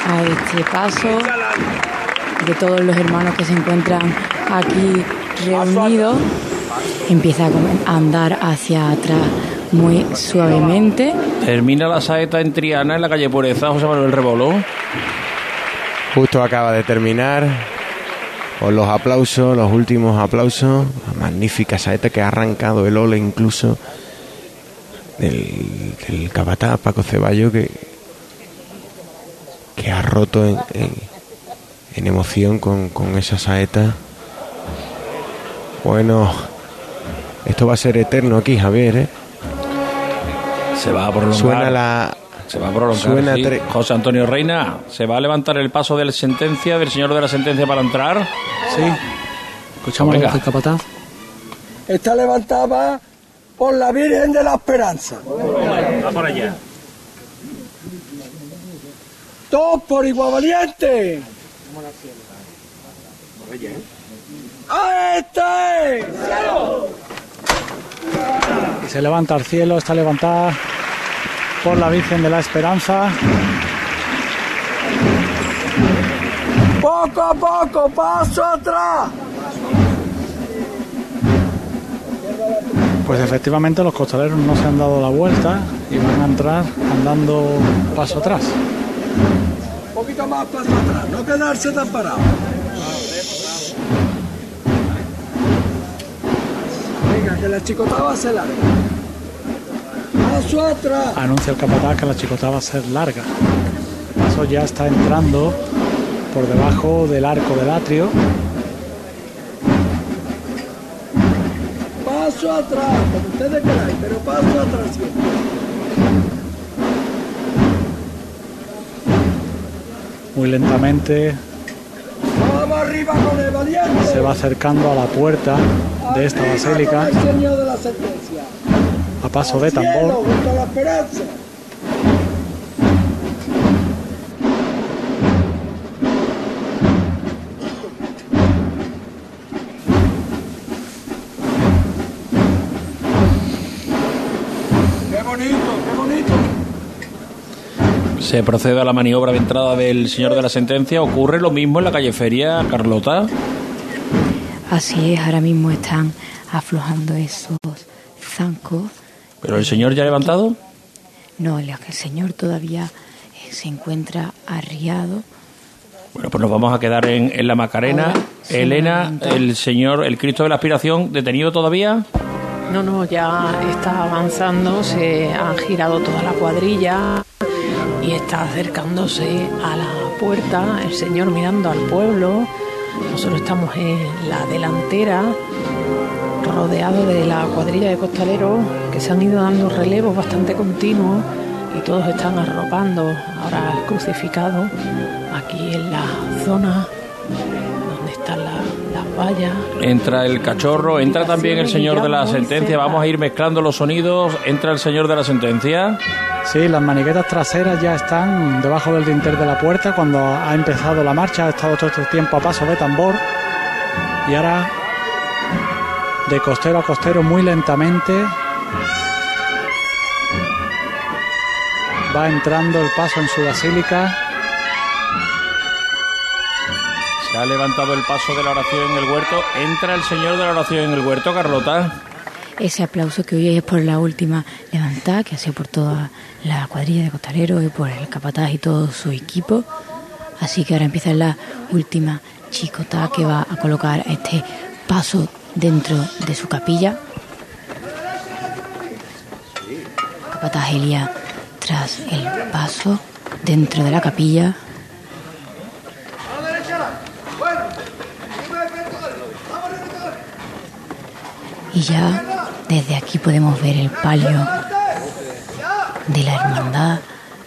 Speaker 2: a este paso, de todos los hermanos que se encuentran aquí reunidos. Empieza a andar hacia atrás muy suavemente.
Speaker 1: Termina la saeta en Triana, en la calle Pureza, José Manuel Rebolo.
Speaker 8: Justo acaba de terminar con los aplausos, los últimos aplausos. La magnífica saeta que ha arrancado el ole incluso del, del capataz Paco Ceballo que, que ha roto en, en- en emoción con, con esa saeta. Bueno, esto va a ser eterno aquí, Javier. ¿eh?
Speaker 1: Se va a prolongar.
Speaker 8: Suena la,
Speaker 1: Se va a prolongar.
Speaker 8: Suena
Speaker 1: sí.
Speaker 8: tre-
Speaker 1: José Antonio Reina, ¿se va a levantar el paso de la sentencia, del señor de la sentencia para entrar?
Speaker 4: Sí. Escuchamos la voz del capataz.
Speaker 6: Está levantada por la Virgen de la Esperanza.
Speaker 1: Va por allá.
Speaker 6: Todos por igual valiente. ¡A este!
Speaker 4: Y se levanta al cielo, está levantada por la Virgen de la Esperanza.
Speaker 6: Poco a poco, paso atrás.
Speaker 4: Pues efectivamente los costaleros no se han dado la vuelta y van a entrar andando paso atrás.
Speaker 6: Un poquito más paso atrás, no quedarse tan parado. Venga, que la chicotaba se larga. Paso atrás.
Speaker 4: Anuncia el capataz que la chicota va a ser larga. El paso ya está entrando por debajo del arco del atrio.
Speaker 6: Paso atrás, como ustedes queráis, pero paso atrás siempre.
Speaker 4: Muy lentamente
Speaker 6: Vamos arriba con el valiente.
Speaker 4: se va acercando a la puerta de esta basílica
Speaker 6: señor de la sentencia.
Speaker 4: Paso de tambor.
Speaker 1: Se procede a la maniobra de entrada del señor de la sentencia. ¿Ocurre lo mismo en la calle Feria, Carlota?
Speaker 2: Así es, ahora mismo están aflojando esos zancos.
Speaker 1: ¿Pero el señor ya ha levantado?
Speaker 2: No, el señor todavía eh, se encuentra arriado.
Speaker 1: Bueno, pues nos vamos a quedar en, en la Macarena.
Speaker 2: Ahora,
Speaker 1: Elena, el señor, el Cristo de la Aspiración, detenido todavía.
Speaker 7: No, no, ya está avanzando, se han girado toda la cuadrilla y está acercándose a la puerta, el señor mirando al pueblo. Nosotros estamos en la delantera, rodeado de la cuadrilla de costaleros que se han ido dando relevos bastante continuos y todos están arropando ahora al crucificado aquí en la zona donde están la- las vallas.
Speaker 1: Entra el cachorro, entra también el señor de la sentencia. Vamos a ir mezclando los sonidos. Entra el señor de la sentencia.
Speaker 4: Sí, las maniguetas traseras ya están debajo del dintel de la puerta cuando ha empezado la marcha, ha estado todo este tiempo a paso de tambor y ahora de costero a costero muy lentamente va entrando el paso en su basílica.
Speaker 1: Se ha levantado el paso de la oración en el huerto. Entra el señor de la oración en el huerto, Carlota.
Speaker 2: Ese aplauso que hoy es por la última levantada, que ha sido por toda la cuadrilla de costaleros y por el capataz y todo su equipo. Así que ahora empieza la última chicota que va a colocar este paso dentro de su capilla. Capataz Elia tras el paso dentro de la capilla. Y ya desde aquí podemos ver el palio de la hermandad,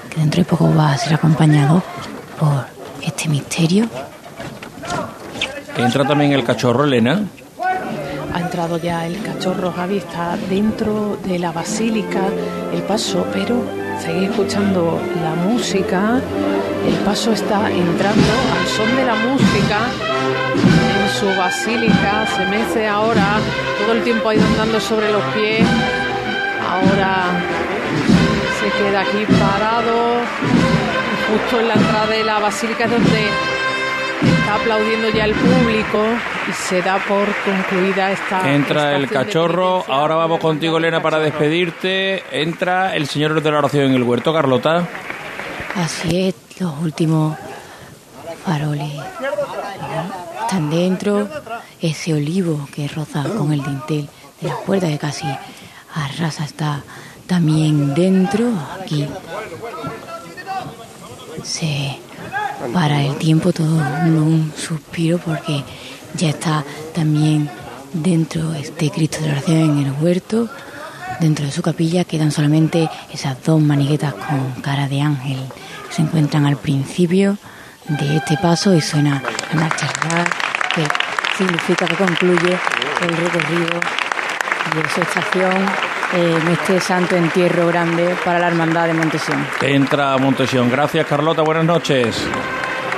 Speaker 2: que dentro de poco va a ser acompañado por este misterio.
Speaker 1: Entra también el cachorro, Elena.
Speaker 7: Ha entrado ya el cachorro Javi, está dentro de la basílica, el paso, pero seguís escuchando la música. El paso está entrando al son de la música en su basílica. Se mece ahora, todo el tiempo ha ido andando sobre los pies. Ahora se queda aquí parado, justo en la entrada de la basílica donde está aplaudiendo ya el público y se da por concluida esta
Speaker 1: Entra el cachorro. Ahora vamos contigo, Elena, para despedirte. Entra el señor de la oración en el huerto, Carlota.
Speaker 2: Así es, los últimos faroles están dentro. Ese olivo que roza con el dintel de la puerta que casi arrasa está también dentro. Aquí se para el tiempo todo un suspiro porque ya está también dentro este Cristo de oración en el huerto. Dentro de su capilla quedan solamente esas dos maniguetas con cara de ángel que se encuentran al principio de este paso y suena la marcha que significa que concluye el recorrido de su estación en este santo entierro grande para la hermandad de Montesión.
Speaker 1: Entra Montesión. Gracias, Carlota. Buenas noches.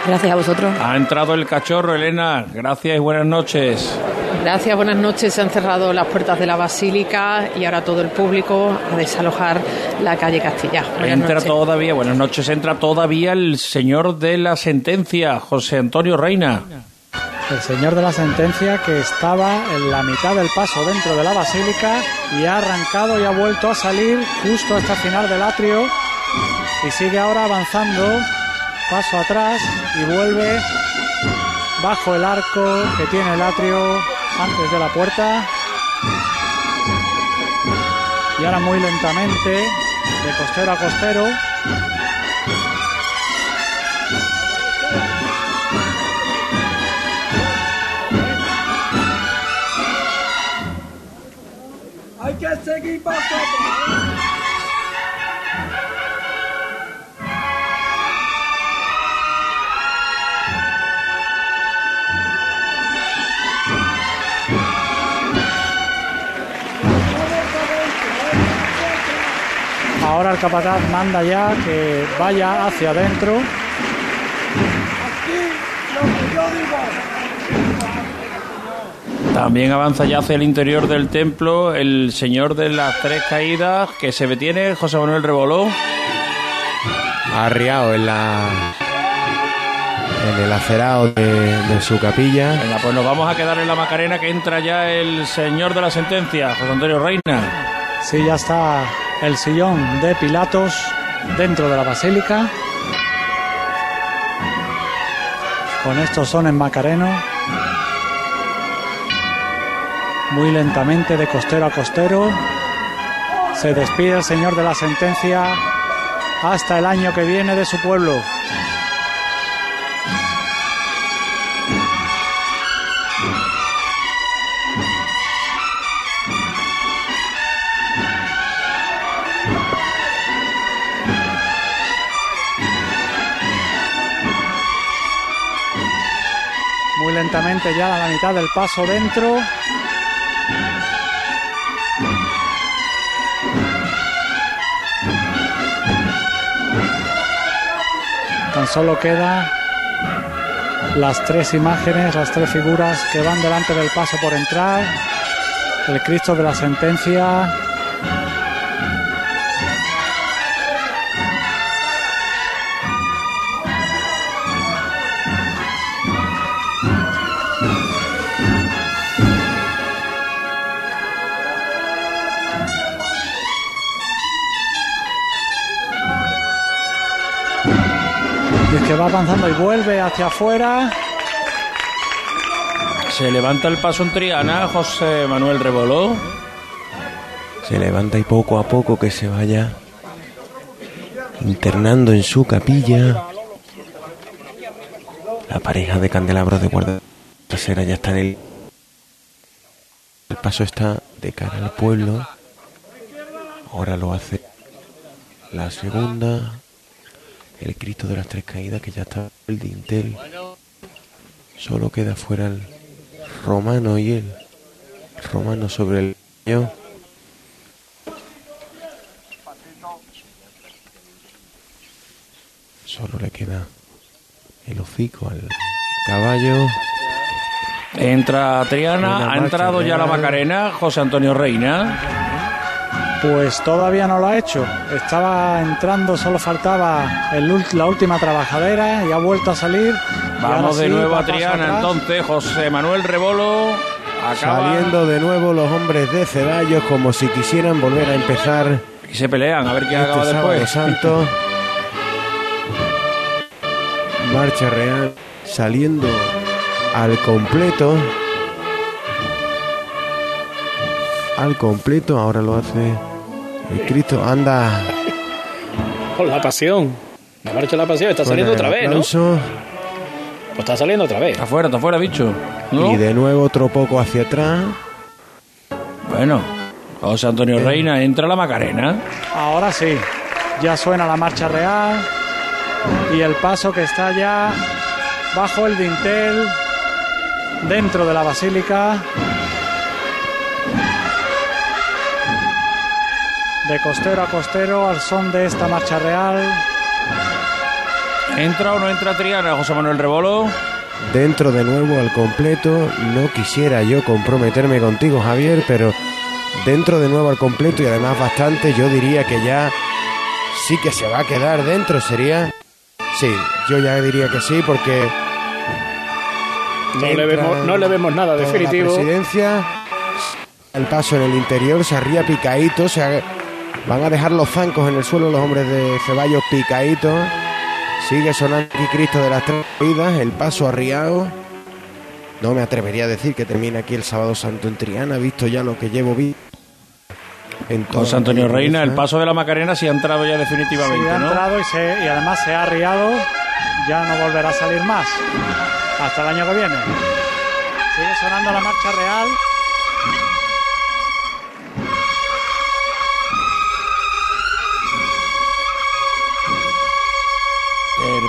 Speaker 2: Gracias a vosotros.
Speaker 1: Ha entrado el cachorro, Elena. Gracias y buenas noches.
Speaker 7: Gracias, buenas noches. Se han cerrado las puertas de la basílica y ahora todo el público a desalojar la calle Castilla. Buenas
Speaker 1: Entra
Speaker 7: noches.
Speaker 1: todavía, buenas noches, entra todavía el señor de la sentencia, José Antonio Reina.
Speaker 4: El señor de la sentencia que estaba en la mitad del paso dentro de la basílica y ha arrancado y ha vuelto a salir justo hasta el final del atrio y sigue ahora avanzando paso atrás y vuelve bajo el arco que tiene el atrio antes de la puerta. Y ahora muy lentamente de costero a costero
Speaker 12: Hay que seguir paso a paso.
Speaker 4: Ahora el capataz manda ya que vaya hacia adentro.
Speaker 1: También avanza ya hacia el interior del templo el señor de las tres caídas que se detiene, José Manuel Reboló.
Speaker 8: Arriado en la en el acerado de, de su capilla.
Speaker 1: Venga, pues nos vamos a quedar en la Macarena que entra ya el señor de la sentencia, José Antonio Reina.
Speaker 4: Sí, ya está el sillón de Pilatos dentro de la basílica. Con estos sones macarenos. Muy lentamente de costero a costero. Se despide el señor de la sentencia hasta el año que viene de su pueblo. Muy lentamente ya a la mitad del paso dentro. Solo queda las tres imágenes, las tres figuras que van delante del paso por entrar. El Cristo de la sentencia. Avanzando y vuelve hacia afuera.
Speaker 1: Se levanta el paso en Triana, José Manuel Reboló.
Speaker 8: Se levanta y poco a poco que se vaya internando en su capilla. La pareja de candelabros de guardia trasera ya está en el... El paso está de cara al pueblo. Ahora lo hace la segunda. El Cristo de las Tres Caídas que ya está el dintel. Solo queda fuera el romano y el romano sobre el leño. Solo le queda el hocico al caballo.
Speaker 1: Entra Triana, ha entrado ya la. Macarena, José Antonio Reina.
Speaker 4: Pues todavía no lo ha hecho. Estaba entrando, solo faltaba el la última trabajadera y ha vuelto a salir.
Speaker 1: Vamos de
Speaker 4: sí,
Speaker 1: nuevo
Speaker 4: va
Speaker 1: a Triana, entonces José Manuel Rebolo acaba
Speaker 8: Saliendo de nuevo los hombres de Ceballos como si quisieran volver a empezar
Speaker 1: y se pelean a ver quién
Speaker 8: este
Speaker 1: acaba después.
Speaker 8: santo. Marcha real saliendo al completo. Al completo, ahora lo hace el Cristo. Anda.
Speaker 3: Con la pasión. La marcha de la pasión está saliendo otra vez, ¿no? Pues está saliendo otra vez.
Speaker 1: Está fuera, está fuera, bicho. ¿No?
Speaker 8: Y de nuevo otro poco hacia atrás.
Speaker 1: Bueno, José Antonio Reina entra la Macarena.
Speaker 4: Ahora sí, ya suena la marcha real y el paso que está ya bajo el dintel dentro de la basílica. De costero a costero al son de esta marcha real.
Speaker 1: ¿Entra o no entra Triana, José Manuel Rebolo?
Speaker 8: Dentro de nuevo al completo. No quisiera yo comprometerme contigo, Javier, pero dentro de nuevo al completo y además bastante, yo diría que ya sí que se va a quedar dentro. Sería. Sí, yo ya diría que sí, porque.
Speaker 3: No le vemos, no le vemos nada definitivo.
Speaker 8: La presidencia. El paso en el interior se arría picadito. Se ha- van a dejar los zancos en el suelo los hombres de Ceballos picaditos. Sigue sonando aquí Cristo de las Tres Vidas, el paso arriado. No me atrevería a decir que termina aquí el sábado santo en Triana, visto ya lo que llevo vi.
Speaker 1: José Antonio Reina, el paso de la Macarena sí ha entrado ya
Speaker 4: Sí,
Speaker 1: definitivamente,
Speaker 4: ha
Speaker 1: ¿no?
Speaker 4: entrado y, se- y además se ha arriado. Ya no volverá a salir más. Hasta el año que viene. Sigue sonando la marcha real.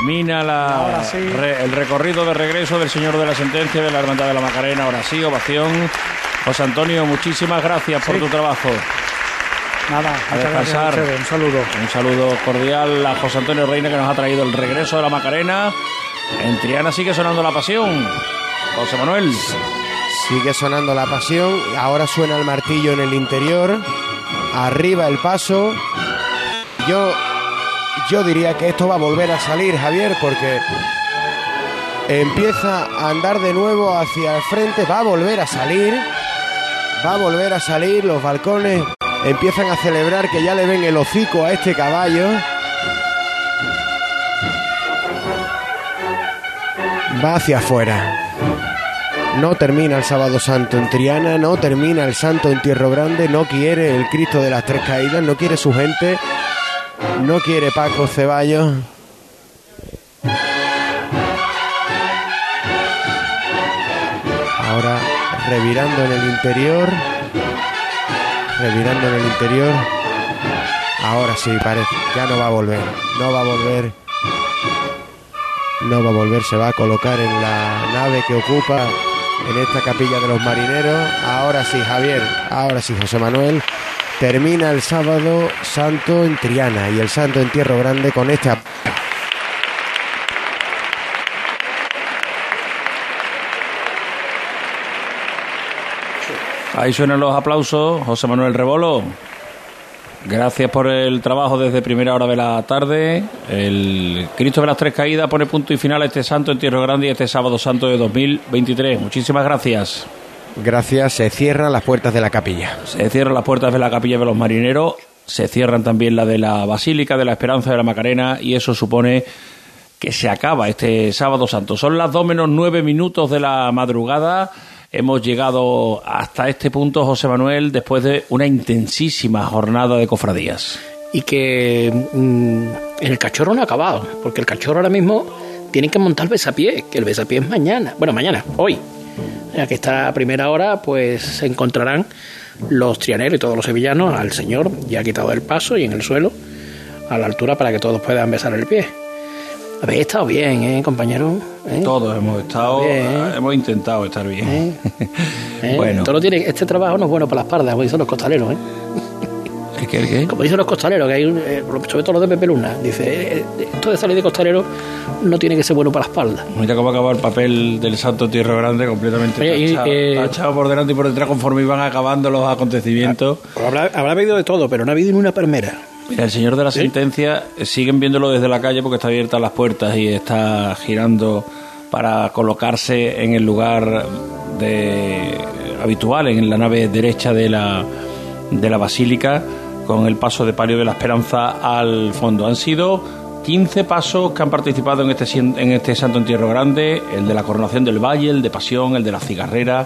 Speaker 1: Termina la-
Speaker 4: Ahora sí.
Speaker 1: re- el recorrido de regreso del señor de la sentencia de la Hermandad de la Macarena. Ahora sí, ovación. José Antonio, muchísimas gracias por tu trabajo.
Speaker 4: Nada,
Speaker 1: A
Speaker 4: muchas gracias a
Speaker 1: descansar.
Speaker 4: Un saludo.
Speaker 1: Un saludo cordial a José Antonio Reina que nos ha traído el regreso de la Macarena. En Triana sigue sonando la pasión. José Manuel.
Speaker 8: Sigue sonando la pasión. Ahora suena el martillo en el interior. Arriba el paso. Yo, yo diría que esto va a volver a salir, Javier, porque empieza a andar de nuevo hacia el frente. Va a volver a salir. Va a volver a salir. Los balcones empiezan a celebrar que ya le ven el hocico a este caballo. Va hacia afuera. No termina el sábado santo en Triana, no termina el santo en Tierro Grande, no quiere el Cristo de las Tres Caídas, no quiere su gente, no quiere Paco Ceballos. Ahora revirando en el interior, revirando en el interior. Ahora sí, parece, ya no va a volver, no va a volver. No va a volver, se va a colocar en la nave que ocupa en esta capilla de los marineros. Ahora sí, Javier, ahora sí, José Manuel. Termina el sábado santo en Triana y el santo en Tierro Grande con esta
Speaker 1: Ahí suenan los aplausos, José Manuel Rebolo. Gracias por el trabajo desde primera hora de la tarde. El Cristo de las Tres Caídas pone punto y final a este santo en Tierra Grande y este sábado santo de 2023. Muchísimas gracias.
Speaker 8: Gracias. Se cierran las puertas de la capilla.
Speaker 1: Se cierran las puertas de la capilla de los marineros. Se cierran también la de la Basílica de la Esperanza de la Macarena y eso supone que se acaba este sábado santo. Son las dos menos nueve minutos de la madrugada. Hemos llegado hasta este punto, José Manuel, después de una intensísima jornada de cofradías.
Speaker 3: Y que mm, el cachorro no ha acabado, porque el cachorro ahora mismo tiene que montar el besapié, que el besapié es mañana. Bueno, mañana, hoy. Que está a primera hora, pues se encontrarán los trianeros y todos los sevillanos al señor, ya quitado el paso y en el suelo, a la altura para que todos puedan besar el pie. Habéis estado bien, ¿eh, compañero? ¿Eh?
Speaker 1: Todos hemos estado,
Speaker 3: Bien, ¿eh?
Speaker 1: hemos intentado estar bien. *laughs*
Speaker 3: ¿Eh?
Speaker 1: Bueno.
Speaker 3: Todo tiene, este trabajo no es bueno para la espalda, como dicen los costaleros, ¿eh?
Speaker 1: ¿Qué, qué, qué?
Speaker 3: Como dicen los costaleros, que hay, un- eh, sobre todo los de Pepe Luna, dice, eh, eh, esto de salir de costalero no tiene que ser bueno para la espalda.
Speaker 1: Mira cómo acaba el papel del Santo Tierra Grande completamente
Speaker 3: Oye, y,
Speaker 1: tachado,
Speaker 3: eh,
Speaker 1: tachado por delante y por detrás conforme iban acabando los acontecimientos.
Speaker 3: Habrá, habrá habido de todo, pero no ha habido ni una palmera.
Speaker 1: Mira, el señor de la sentencia siguen viéndolo desde la calle porque está abiertas las puertas y está girando para colocarse en el lugar de, habitual, en la nave derecha de la, de la basílica, con el paso de palio de la esperanza al fondo. Han sido 15 pasos que han participado en este, en este Santo Entierro Grande, el de la coronación del Valle, el de Pasión, el de la Cigarrera,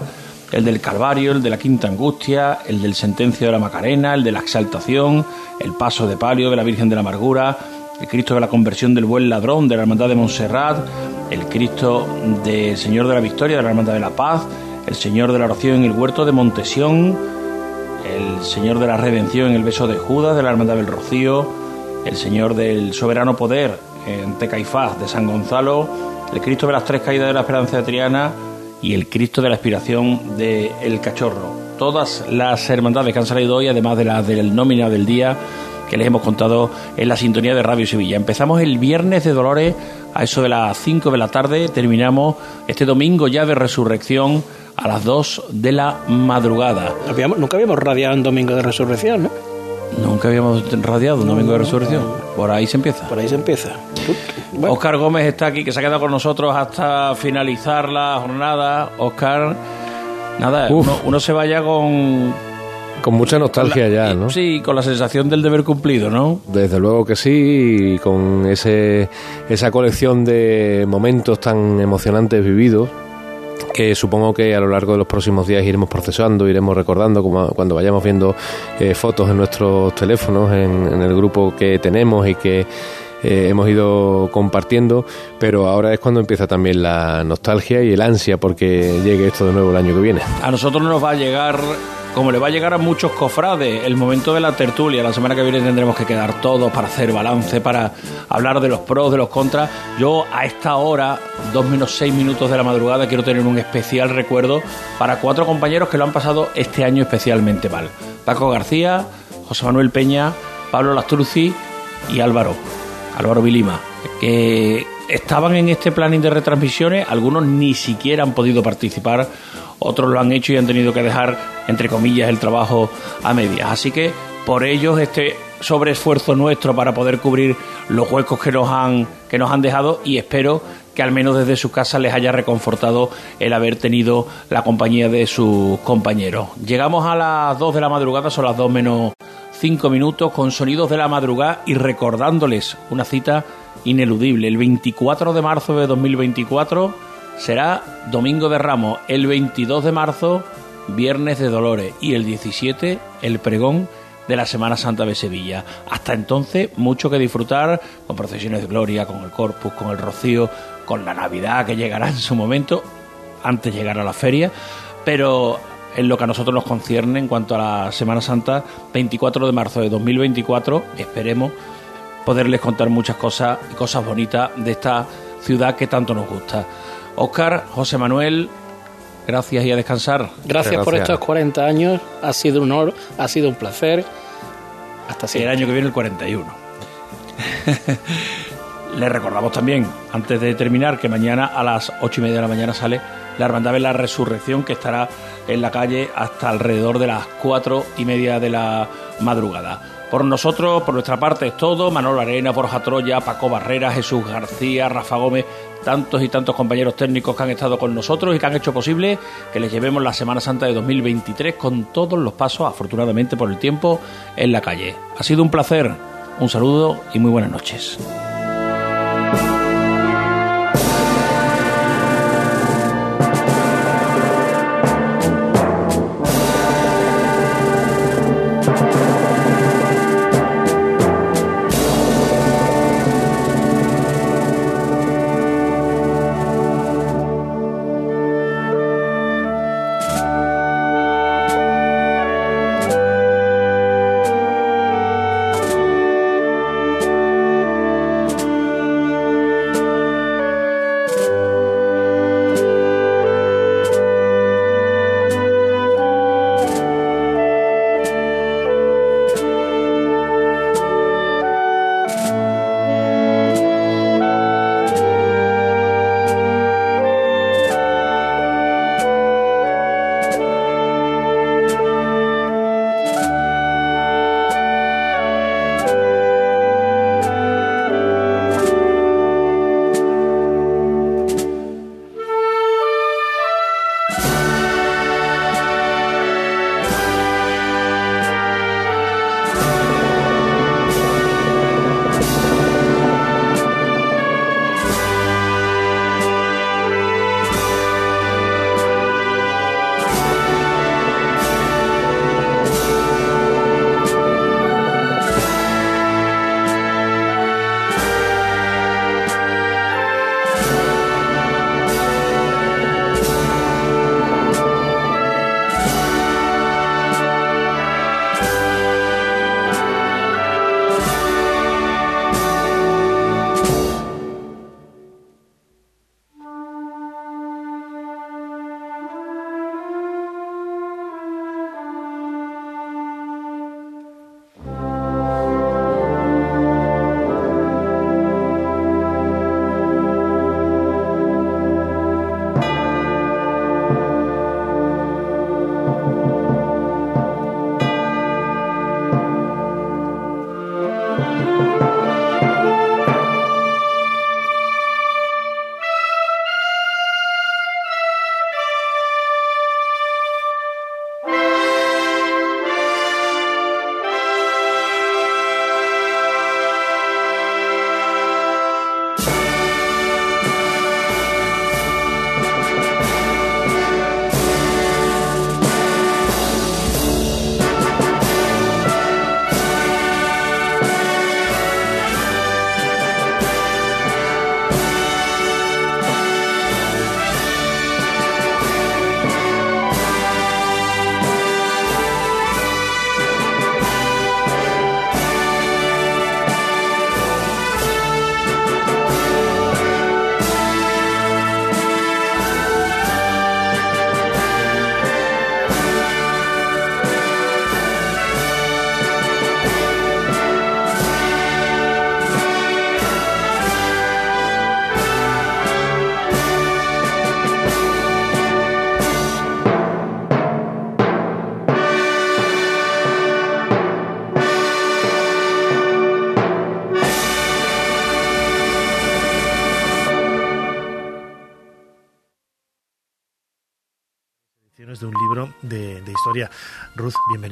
Speaker 1: el del Calvario, el de la Quinta Angustia, el del Sentencio de la Macarena, el de la Exaltación, el paso de palio de la Virgen de la Amargura, el Cristo de la Conversión del Buen Ladrón de la Hermandad de Montserrat, el Cristo del Señor de la Victoria de la Hermandad de la Paz, el Señor de la Oración en el Huerto de Montesión, el Señor de la Redención en el Beso de Judas de la Hermandad del Rocío, el Señor del Soberano Poder en Tecaifás de San Gonzalo, el Cristo de las Tres Caídas de la Esperanza de Triana y el Cristo de la Expiración de El Cachorro. Todas las hermandades que han salido hoy, además de las del nómina del día que les hemos contado en la sintonía de Radio Sevilla. Empezamos el viernes de Dolores a eso de las 5 de la tarde, terminamos este domingo ya de resurrección a las 2 de la madrugada.
Speaker 3: Habíamos- nunca habíamos radiado en Domingo de Resurrección, ¿no?
Speaker 1: Nunca habíamos radiado un domingo de resurrección. Por ahí se empieza.
Speaker 3: Por ahí se empieza.
Speaker 1: Oscar Gómez está aquí, que se ha quedado con nosotros hasta finalizar la jornada. Oscar, nada, uno, uno se vaya con...
Speaker 13: Con mucha nostalgia ya, ¿no?
Speaker 1: Sí, con la sensación del deber cumplido, ¿no?
Speaker 13: Desde luego que sí, y con ese, esa colección de momentos tan emocionantes vividos que supongo que a lo largo de los próximos días iremos procesando, iremos recordando como cuando vayamos viendo eh, fotos en nuestros teléfonos, en, el grupo que tenemos y que eh, hemos ido compartiendo, pero ahora es cuando empieza también la nostalgia y el ansia porque llegue esto de nuevo el año que viene.
Speaker 1: A nosotros nos va a llegar, como le va a llegar a muchos cofrades, el momento de la tertulia. La semana que viene tendremos que quedar todos para hacer balance, para hablar de los pros, de los contras. Yo a esta hora, dos menos seis minutos de la madrugada, quiero tener un especial recuerdo para cuatro compañeros que lo han pasado este año especialmente mal. Paco García, José Manuel Peña, Pablo Lastruzzi y Álvaro, Álvaro Vilima, que estaban en este planning de retransmisiones, algunos ni siquiera han podido participar otros lo han hecho y han tenido que dejar, entre comillas, el trabajo a medias. Así que por ellos este sobreesfuerzo nuestro para poder cubrir los huecos que nos han, que nos han dejado y espero que al menos desde su casa les haya reconfortado el haber tenido la compañía de sus compañeros. Llegamos a las 2 de la madrugada, son las 2 menos 5 minutos, con sonidos de la madrugada y recordándoles una cita ineludible. El 24 de marzo de 2024 será Domingo de Ramos, el 22 de marzo Viernes de Dolores y el 17 el pregón de la Semana Santa de Sevilla. Hasta entonces, mucho que disfrutar con procesiones de gloria, con el Corpus, con el Rocío, con la Navidad que llegará en su momento, antes de llegar a la feria, pero en lo que a nosotros nos concierne en cuanto a la Semana Santa, 24 de marzo de 2024, esperemos poderles contar muchas cosas y cosas bonitas de esta ciudad que tanto nos gusta. Óscar, José Manuel, gracias y a descansar.
Speaker 3: Gracias, por estos 40 años, ha sido un honor, ha sido un placer. Hasta siempre.
Speaker 1: El año que viene el 41. *laughs* Les recordamos también, antes de terminar, que mañana a las ocho y media de la mañana sale la Hermandad de la Resurrección, que estará en la calle hasta alrededor de las cuatro y media de la madrugada. Por nosotros, por nuestra parte, es todo. Manolo Arena, Borja Troya, Paco Barrera, Jesús García, Rafa Gómez, tantos y tantos compañeros técnicos que han estado con nosotros y que han hecho posible que les llevemos la Semana Santa de 2023 con todos los pasos, afortunadamente por el tiempo, en la calle. Ha sido un placer. Un saludo y muy buenas noches.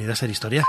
Speaker 14: Bienvenida a Ser Historia.